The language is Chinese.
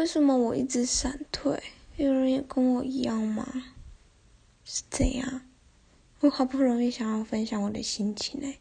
为什么我一直闪退？有人也跟我一样吗？是怎样？我好不容易想要分享我的心情哎。